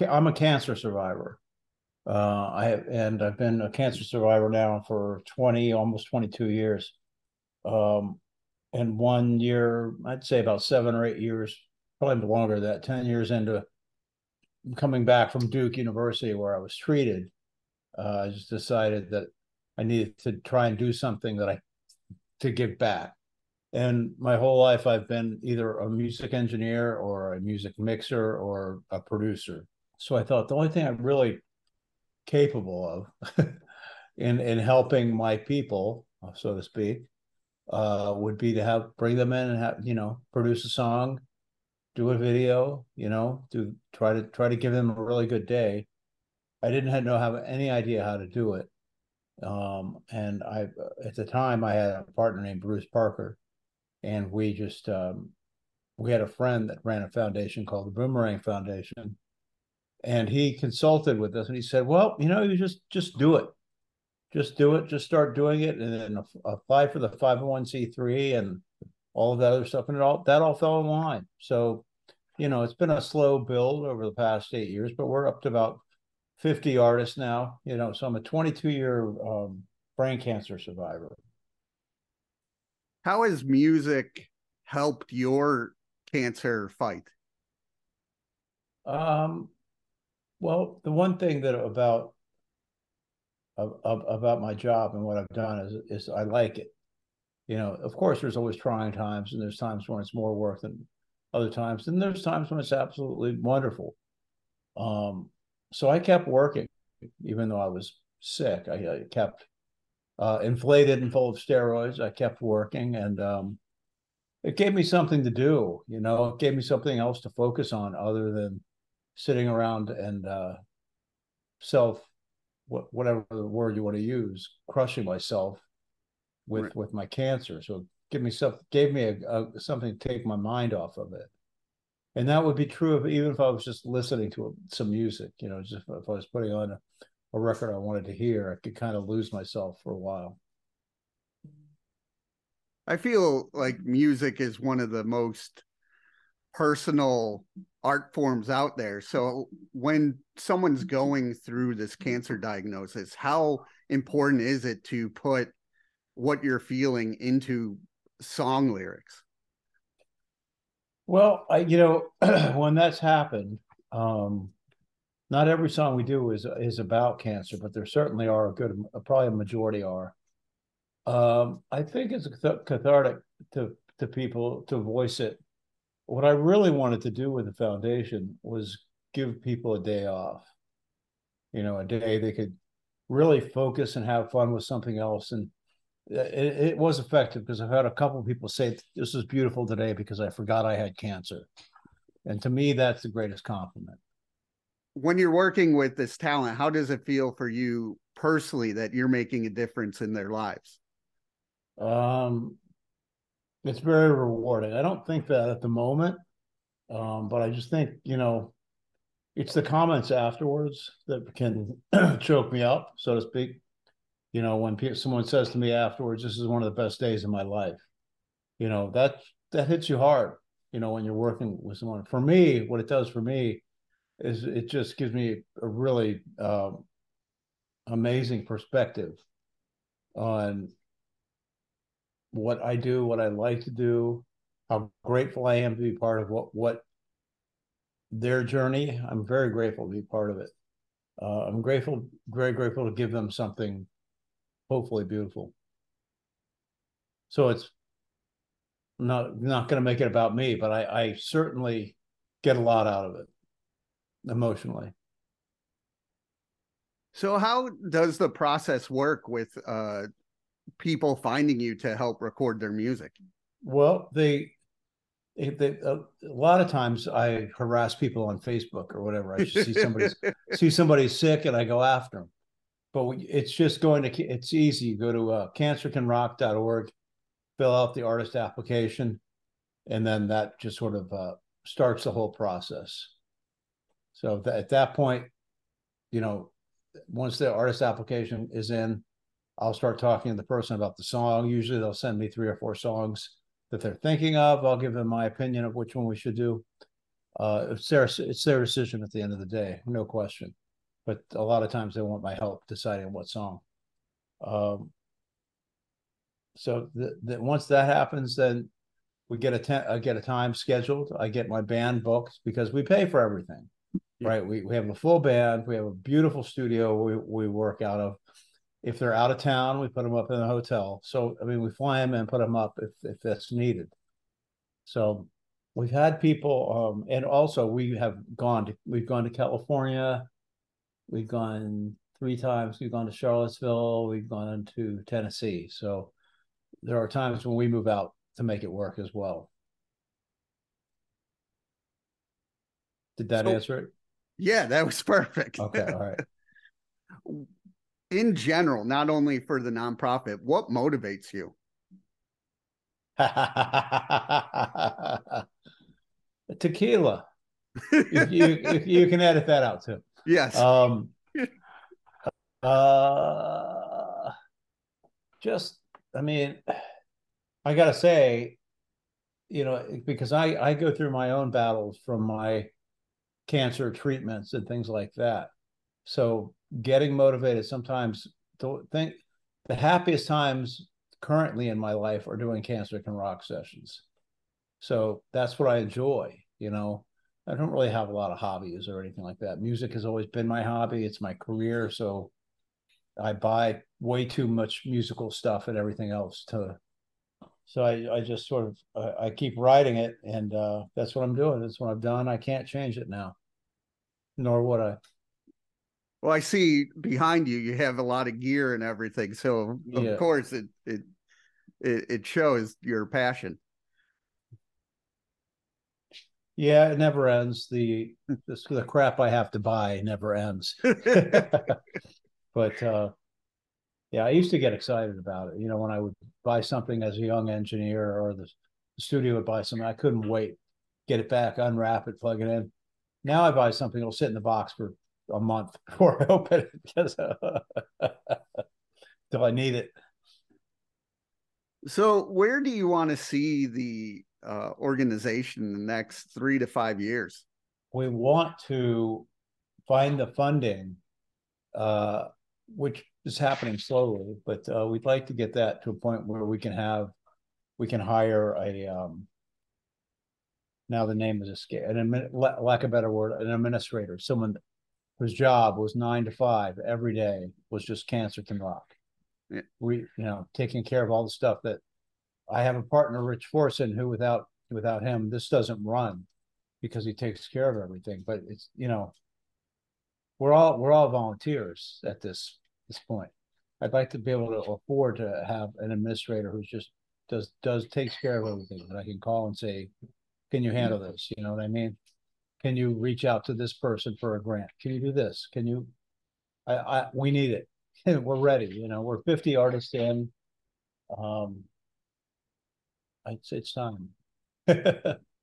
I'm a cancer survivor. Uh, I have, and I've been a cancer survivor now for 20, almost 22 years. Um, and one year, I'd say about seven or eight years, probably longer than that 10 years into coming back from Duke University where I was treated, uh, I just decided that I needed to try and do something that I to give back. And my whole life, I've been either a music engineer or a music mixer or a producer. So I thought the only thing I'm really capable of in in helping my people, so to speak, uh, would be to have bring them in and have you know produce a song, do a video, you know, do try to try to give them a really good day. I didn't have, know have any idea how to do it, um, and I at the time I had a partner named Bruce Parker, and we just um, we had a friend that ran a foundation called the Boomerang Foundation, and he consulted with us and he said, "Well, you know, you just just do it, just do it, just start doing it, and then apply for the 501c3 and all of that other stuff, and it all that all fell in line. So, you know, it's been a slow build over the past eight years, but we're up to about 50 artists now. You know, so I'm a 22 year um, brain cancer survivor. How has music helped your cancer fight? Um, well, the one thing that about about my job and what I've done is is I like it you know, of course, there's always trying times, and there's times when it's more work than other times, and there's times when it's absolutely wonderful. Um, so I kept working, even though I was sick. I, I kept uh, inflated and full of steroids. I kept working, and um, it gave me something to do. You know, it gave me something else to focus on other than sitting around and uh, self, whatever the word you want to use, crushing myself with right. with my cancer. So give me some gave me a, a, something to take my mind off of it. And that would be true of even if I was just listening to a, some music, you know, just if I was putting on a, a record I wanted to hear, I could kind of lose myself for a while. I feel like music is one of the most personal art forms out there. So when someone's going through this cancer diagnosis, how important is it to put what you're feeling into song lyrics? Well, I, you know, when that's happened, um, not every song we do is is about cancer, but there certainly are a good, probably a majority are. Um, I think it's cathartic to to people to voice it. What I really wanted to do with the foundation was give people a day off. You know, a day they could really focus and have fun with something else and it, it was effective because I've had a couple of people say this is beautiful today because I forgot I had cancer, and to me that's the greatest compliment. When you're working with this talent, how does it feel for you personally that you're making a difference in their lives? Um, it's very rewarding. I don't think that at the moment, um, but I just think you know, it's the comments afterwards that can choke me up, so to speak you know when pe- someone says to me afterwards this is one of the best days of my life you know that that hits you hard you know when you're working with someone for me what it does for me is it just gives me a really um, amazing perspective on what I do, what I like to do, how grateful I am to be part of what what their journey. I'm very grateful to be part of it. Uh, I'm grateful, very grateful to give them something hopefully beautiful. So it's not not going to make it about me, but I, I certainly get a lot out of it emotionally. So how does the process work with uh, people finding you to help record their music? Well, they, they a, a lot of times I harass people on Facebook or whatever. I just see somebody see somebody sick and I go after them but it's just going to it's easy you go to uh, cancercanrock.org fill out the artist application and then that just sort of uh, starts the whole process so th- at that point you know once the artist application is in i'll start talking to the person about the song usually they'll send me three or four songs that they're thinking of i'll give them my opinion of which one we should do Uh, it's their it's their decision at the end of the day, no question. But a lot of times they want my help deciding what song. Um, so that once that happens, then we get a te- I get a time scheduled. I get my band booked because we pay for everything, yeah. right? We we have a full band. We have a beautiful studio we we work out of. If they're out of town, we put them up in a hotel. So I mean, we fly them and put them up if if that's needed. So we've had people, um, and also we have gone to we've gone to California. We've gone three times. We've gone to Charlottesville. We've gone to Tennessee. So there are times when we move out to make it work as well. Did that so, answer it? Yeah, that was perfect. Okay, all right. In general, not only for the nonprofit, what motivates you? Tequila. if you if you can edit that out too. Yes. Um uh just I mean I gotta say, you know, because I I go through my own battles from my cancer treatments and things like that. So getting motivated sometimes to think the happiest times currently in my life are doing cancer can rock sessions. So that's what I enjoy, you know. I don't really have a lot of hobbies or anything like that. Music has always been my hobby. It's my career. So I buy way too much musical stuff and everything else to so I, I just sort of I, I keep writing it and uh, that's what i'm doing that's what i've done i can't change it now nor would i well i see behind you you have a lot of gear and everything so of yeah. course it, it it it shows your passion yeah it never ends the the, the crap i have to buy never ends but uh yeah, I used to get excited about it. You know, when I would buy something as a young engineer or the, the studio would buy something, I couldn't wait. Get it back, unwrap it, plug it in. Now I buy something, it'll sit in the box for a month before I open it because till I need it. So, where do you want to see the uh, organization in the next three to five years? We want to find the funding, uh, which is happening slowly, but uh, we'd like to get that to a point where we can have, we can hire a, um, now the name is escape, an lack of a better word, an administrator, someone whose job was nine to five every day was just cancer can rock. Yeah. We, you know, taking care of all the stuff that I have a partner, Rich Forson, who without without him, this doesn't run because he takes care of everything. But it's you know, we're all we're all volunteers at this this point. I'd like to be able to afford to have an administrator who's just does does takes care of everything that I can call and say, "Can you handle mm-hmm. this?" You know what I mean? Can you reach out to this person for a grant? Can you do this? Can you? I, I we need it. we're ready. You know, we're 50 artists in. Um, it's it's time.